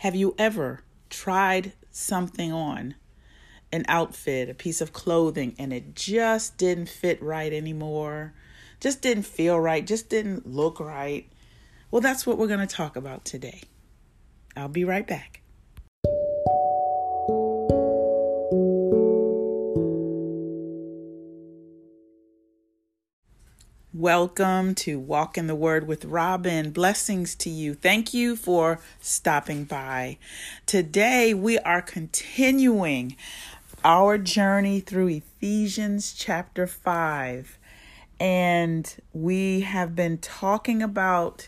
Have you ever tried something on, an outfit, a piece of clothing, and it just didn't fit right anymore? Just didn't feel right, just didn't look right? Well, that's what we're going to talk about today. I'll be right back. Welcome to Walk in the Word with Robin. Blessings to you. Thank you for stopping by. Today, we are continuing our journey through Ephesians chapter 5. And we have been talking about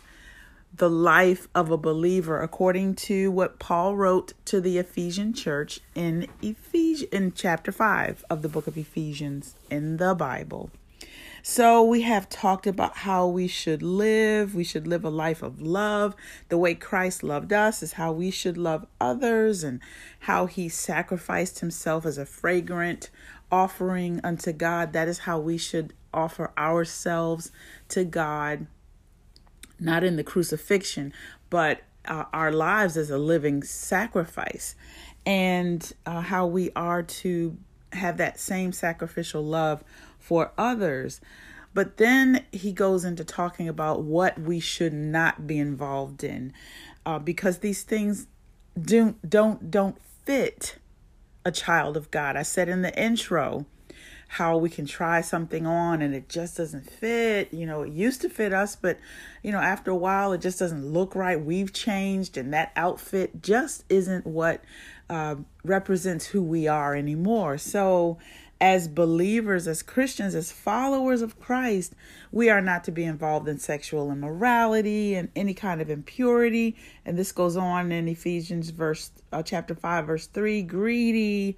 the life of a believer according to what Paul wrote to the Ephesian church in Ephes- in chapter 5 of the book of Ephesians in the Bible. So, we have talked about how we should live. We should live a life of love. The way Christ loved us is how we should love others, and how he sacrificed himself as a fragrant offering unto God. That is how we should offer ourselves to God, not in the crucifixion, but uh, our lives as a living sacrifice, and uh, how we are to have that same sacrificial love for others. But then he goes into talking about what we should not be involved in, uh, because these things don't don't don't fit a child of God. I said in the intro how we can try something on and it just doesn't fit. You know, it used to fit us, but you know, after a while, it just doesn't look right. We've changed, and that outfit just isn't what uh, represents who we are anymore. So as believers, as Christians, as followers of Christ, we are not to be involved in sexual immorality and any kind of impurity. And this goes on in Ephesians verse uh, chapter 5 verse 3, greedy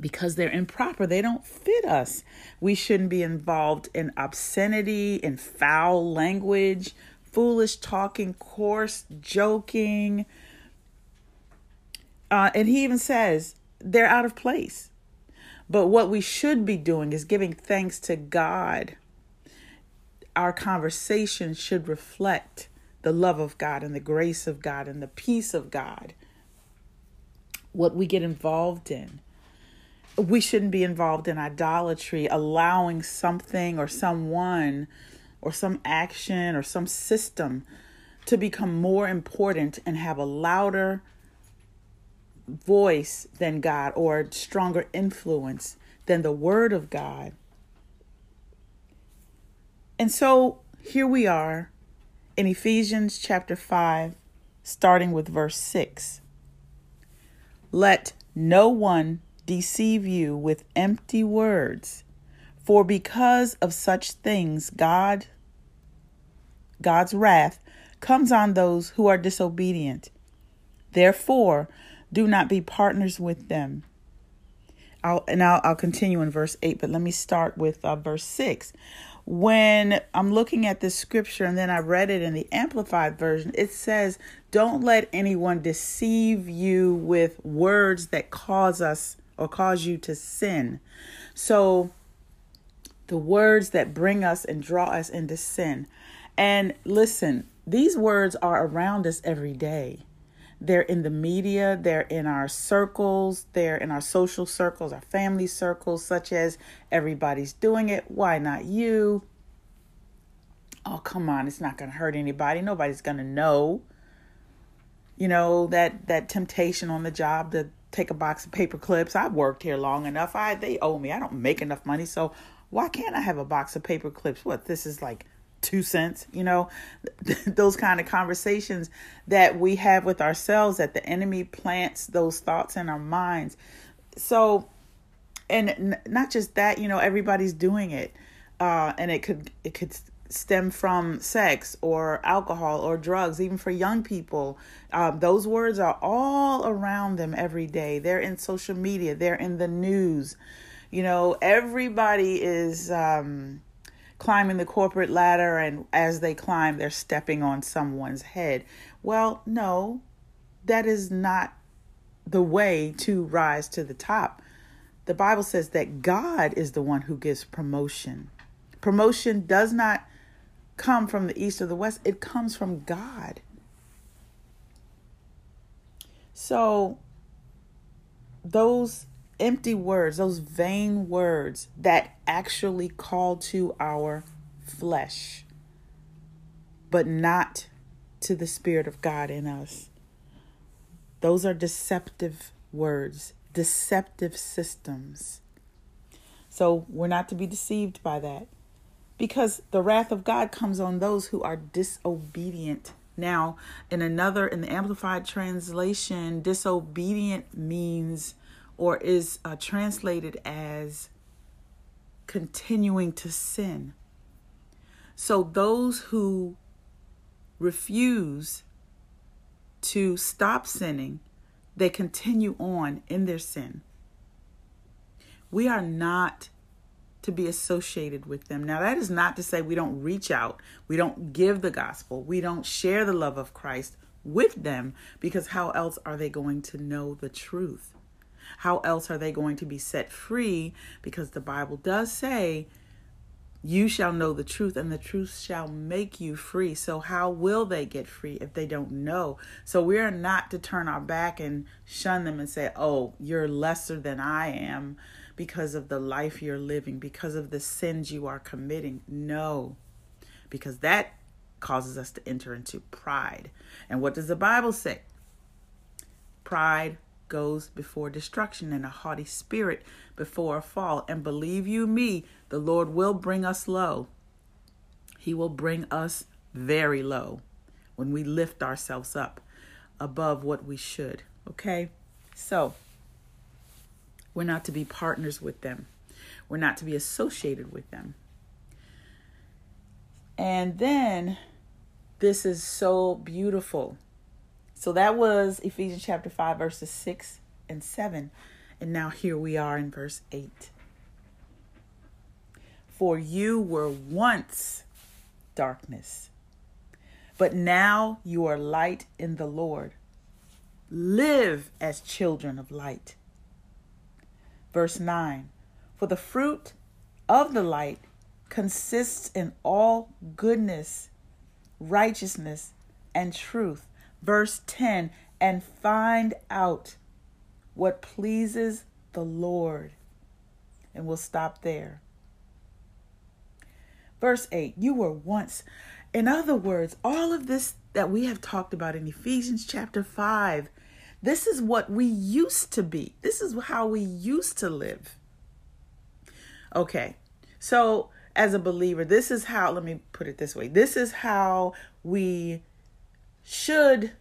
because they're improper. They don't fit us. We shouldn't be involved in obscenity, in foul language, foolish talking, coarse joking. Uh, and he even says they're out of place but what we should be doing is giving thanks to God. Our conversation should reflect the love of God and the grace of God and the peace of God. What we get involved in. We shouldn't be involved in idolatry, allowing something or someone or some action or some system to become more important and have a louder voice than God or stronger influence than the Word of God. And so here we are in Ephesians chapter 5, starting with verse 6. Let no one deceive you with empty words, for because of such things God God's wrath comes on those who are disobedient. Therefore, do not be partners with them. I'll, and I'll, I'll continue in verse 8, but let me start with uh, verse 6. When I'm looking at this scripture and then I read it in the Amplified Version, it says, Don't let anyone deceive you with words that cause us or cause you to sin. So, the words that bring us and draw us into sin. And listen, these words are around us every day. They're in the media, they're in our circles, they're in our social circles, our family circles, such as everybody's doing it. Why not you? Oh, come on, it's not going to hurt anybody. Nobody's going to know. You know, that that temptation on the job to take a box of paper clips. I've worked here long enough. I they owe me. I don't make enough money, so why can't I have a box of paper clips? What this is like two cents, you know, those kind of conversations that we have with ourselves that the enemy plants those thoughts in our minds. So, and n- not just that, you know, everybody's doing it. Uh, and it could, it could stem from sex or alcohol or drugs, even for young people. Um, those words are all around them every day. They're in social media, they're in the news. You know, everybody is, um, climbing the corporate ladder and as they climb they're stepping on someone's head. Well, no. That is not the way to rise to the top. The Bible says that God is the one who gives promotion. Promotion does not come from the east or the west, it comes from God. So, those empty words, those vain words that actually call to our flesh, but not to the Spirit of God in us. Those are deceptive words, deceptive systems. So we're not to be deceived by that because the wrath of God comes on those who are disobedient. Now, in another, in the Amplified Translation, disobedient means or is uh, translated as continuing to sin. So those who refuse to stop sinning, they continue on in their sin. We are not to be associated with them. Now, that is not to say we don't reach out, we don't give the gospel, we don't share the love of Christ with them, because how else are they going to know the truth? How else are they going to be set free? Because the Bible does say, You shall know the truth, and the truth shall make you free. So, how will they get free if they don't know? So, we are not to turn our back and shun them and say, Oh, you're lesser than I am because of the life you're living, because of the sins you are committing. No, because that causes us to enter into pride. And what does the Bible say? Pride goes before destruction and a haughty spirit before a fall. And believe you me, the Lord will bring us low. He will bring us very low when we lift ourselves up above what we should. Okay? So, we're not to be partners with them, we're not to be associated with them. And then, this is so beautiful. So that was Ephesians chapter 5, verses 6 and 7. And now here we are in verse 8. For you were once darkness, but now you are light in the Lord. Live as children of light. Verse 9 For the fruit of the light consists in all goodness, righteousness, and truth verse 10 and find out what pleases the Lord. And we'll stop there. Verse 8 You were once, in other words, all of this that we have talked about in Ephesians chapter 5, this is what we used to be. This is how we used to live. Okay, so as a believer, this is how, let me put it this way this is how we should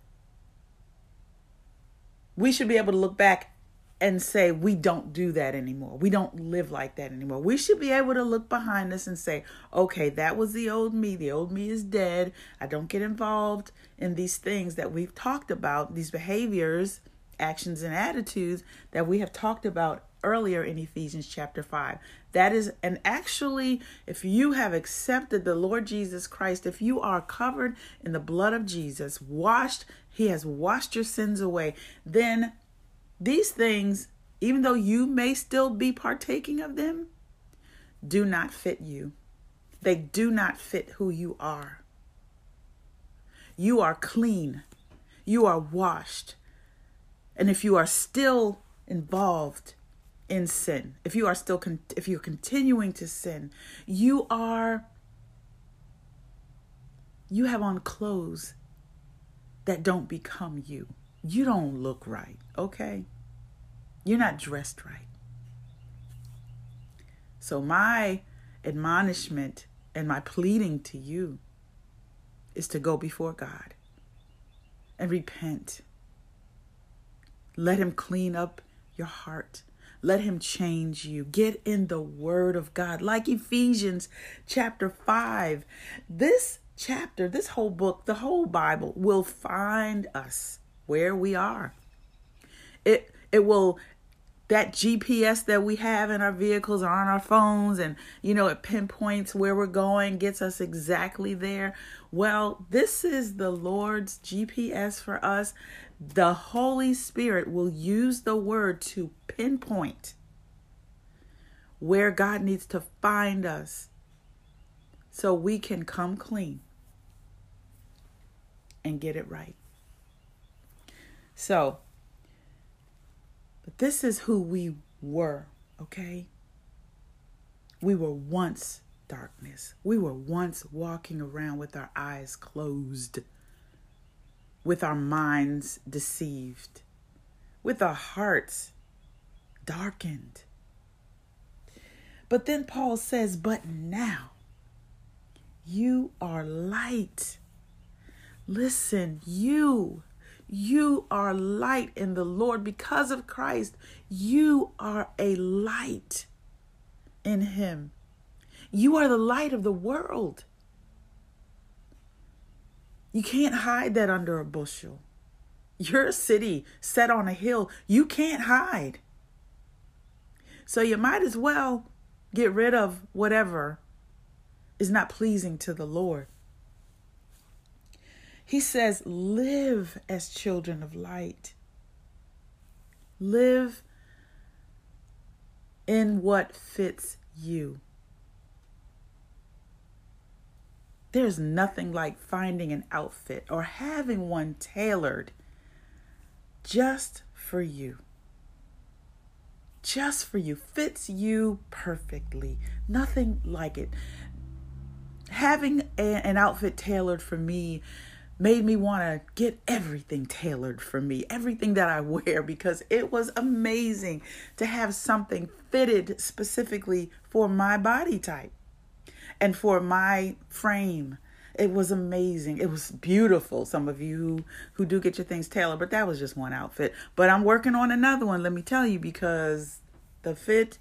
we should be able to look back and say we don't do that anymore. We don't live like that anymore. We should be able to look behind us and say, okay, that was the old me. The old me is dead. I don't get involved in these things that we've talked about, these behaviors, actions, and attitudes that we have talked about earlier in Ephesians chapter 5. That is, and actually, if you have accepted the Lord Jesus Christ, if you are covered in the blood of Jesus, washed, He has washed your sins away, then these things, even though you may still be partaking of them, do not fit you. They do not fit who you are. You are clean. You are washed. And if you are still involved in sin, if you are still con- if you're continuing to sin, you are you have on clothes that don't become you. You don't look right, okay? You're not dressed right. So my admonishment and my pleading to you is to go before God and repent. Let him clean up your heart. Let him change you. Get in the word of God. Like Ephesians chapter 5. This chapter, this whole book, the whole Bible will find us where we are. It it will that GPS that we have in our vehicles or on our phones and you know it pinpoints where we're going gets us exactly there. Well, this is the Lord's GPS for us the Holy Spirit will use the word to pinpoint where God needs to find us so we can come clean and get it right. So, but this is who we were, okay? We were once darkness. We were once walking around with our eyes closed, with our minds deceived, with our hearts darkened. But then Paul says, But now you are light. Listen, you you are light in the Lord because of Christ. You are a light in Him. You are the light of the world. You can't hide that under a bushel. You're a city set on a hill. You can't hide. So you might as well get rid of whatever is not pleasing to the Lord. He says, live as children of light. Live in what fits you. There's nothing like finding an outfit or having one tailored just for you. Just for you. Fits you perfectly. Nothing like it. Having a, an outfit tailored for me made me want to get everything tailored for me, everything that I wear, because it was amazing to have something fitted specifically for my body type and for my frame. It was amazing. It was beautiful. Some of you who, who do get your things tailored, but that was just one outfit. But I'm working on another one, let me tell you, because the fit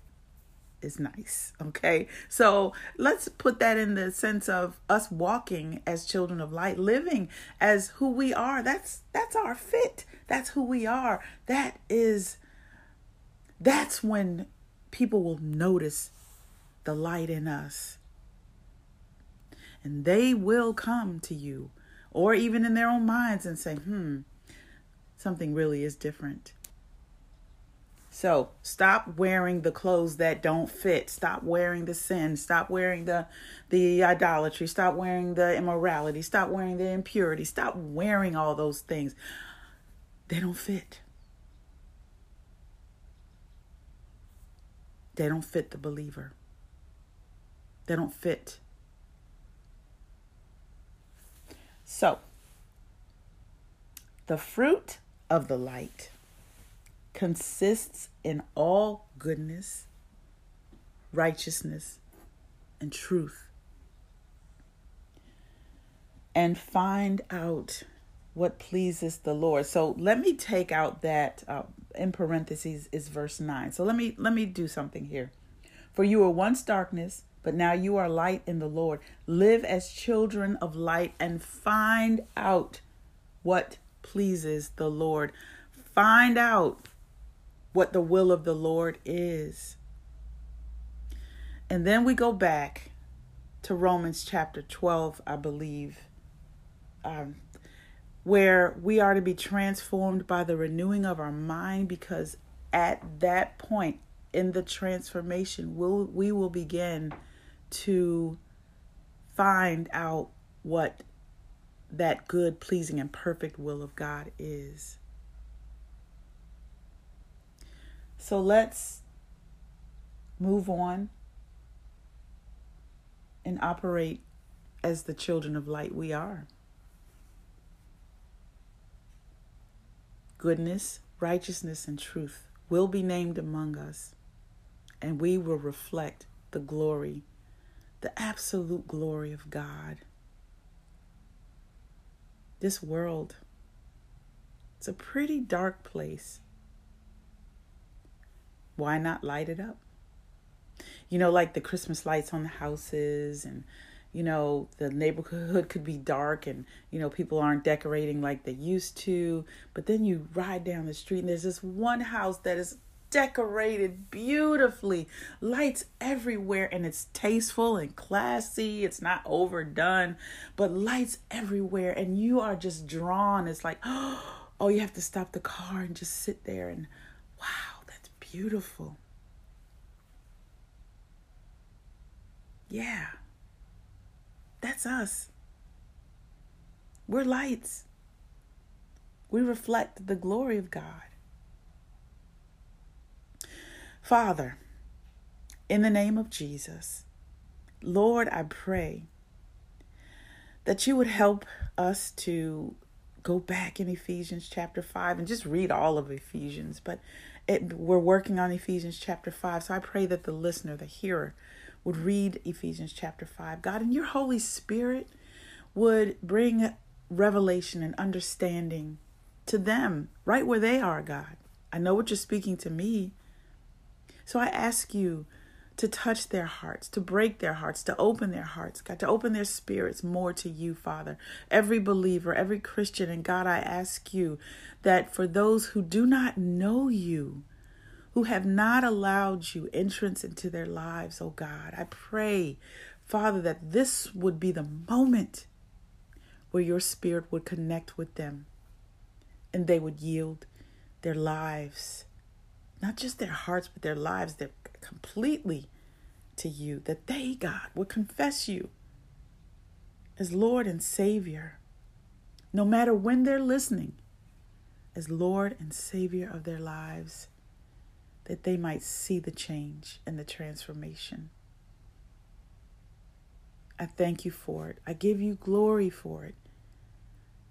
is nice. Okay. So let's put that in the sense of us walking as children of light, living as who we are. That's that's our fit. That's who we are. That is that's when people will notice the light in us. And they will come to you or even in their own minds and say, hmm, something really is different. So stop wearing the clothes that don't fit. Stop wearing the sin. Stop wearing the the idolatry. Stop wearing the immorality. Stop wearing the impurity. Stop wearing all those things. They don't fit. They don't fit the believer. They don't fit. So, the fruit of the light consists in all goodness, righteousness, and truth. And find out what pleases the Lord. So let me take out that uh, in parentheses is verse 9. So let me let me do something here. For you were once darkness, but now you are light in the Lord. Live as children of light and find out what pleases the Lord. Find out what the will of the Lord is. And then we go back to Romans chapter 12, I believe, um, where we are to be transformed by the renewing of our mind, because at that point in the transformation, we'll, we will begin to find out what that good, pleasing, and perfect will of God is. So let's move on and operate as the children of light we are. Goodness, righteousness, and truth will be named among us, and we will reflect the glory, the absolute glory of God. This world, it's a pretty dark place why not light it up? You know, like the Christmas lights on the houses and you know, the neighborhood could be dark and, you know, people aren't decorating like they used to. But then you ride down the street and there's this one house that is decorated beautifully, lights everywhere, and it's tasteful and classy. It's not overdone, but lights everywhere, and you are just drawn. It's like, oh, you have to stop the car and just sit there and wow that's beautiful. Yeah. That's us. We're lights. We reflect the glory of God. Father, in the name of Jesus, Lord, I pray that you would help us to go back in Ephesians chapter 5 and just read all of Ephesians. But it, we're working on Ephesians chapter 5. So I pray that the listener, the hearer, would read Ephesians chapter 5. God, and your Holy Spirit would bring revelation and understanding to them right where they are, God. I know what you're speaking to me. So I ask you to touch their hearts, to break their hearts, to open their hearts, God, to open their spirits more to you, Father. Every believer, every Christian, and God, I ask you that for those who do not know you, who have not allowed you entrance into their lives, oh God, I pray, Father, that this would be the moment where your spirit would connect with them and they would yield their lives, not just their hearts, but their lives, their completely to you, that they, God, would confess you as Lord and Savior, no matter when they're listening, as Lord and Savior of their lives, that they might see the change and the transformation. I thank you for it. I give you glory for it.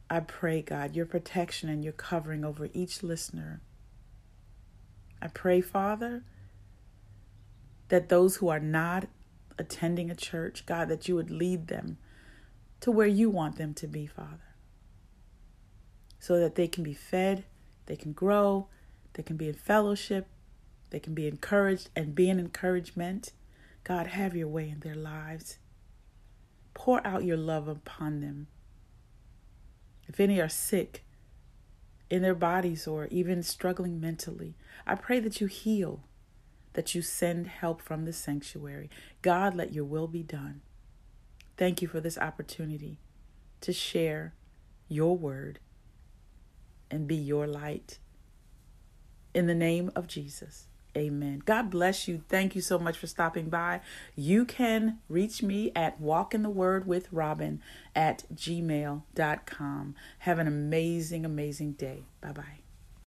I pray, God, your protection and your covering over each listener. I pray, Father, that those who are not attending a church, God, that you would lead them to where you want them to be, Father, so that they can be fed, they can grow, they can be in fellowship, they can be encouraged and be an encouragement. God, have your way in their lives. Pour out your love upon them. If any are sick in their bodies or even struggling mentally, I pray that you heal that you send help from the sanctuary. God, let your will be done. Thank you for this opportunity to share your word and be your light. In the name of Jesus, amen. God bless you. Thank you so much for stopping by. You can reach me at walkinthewordwithrobin at gmail.com. Have an amazing, amazing day. Bye bye.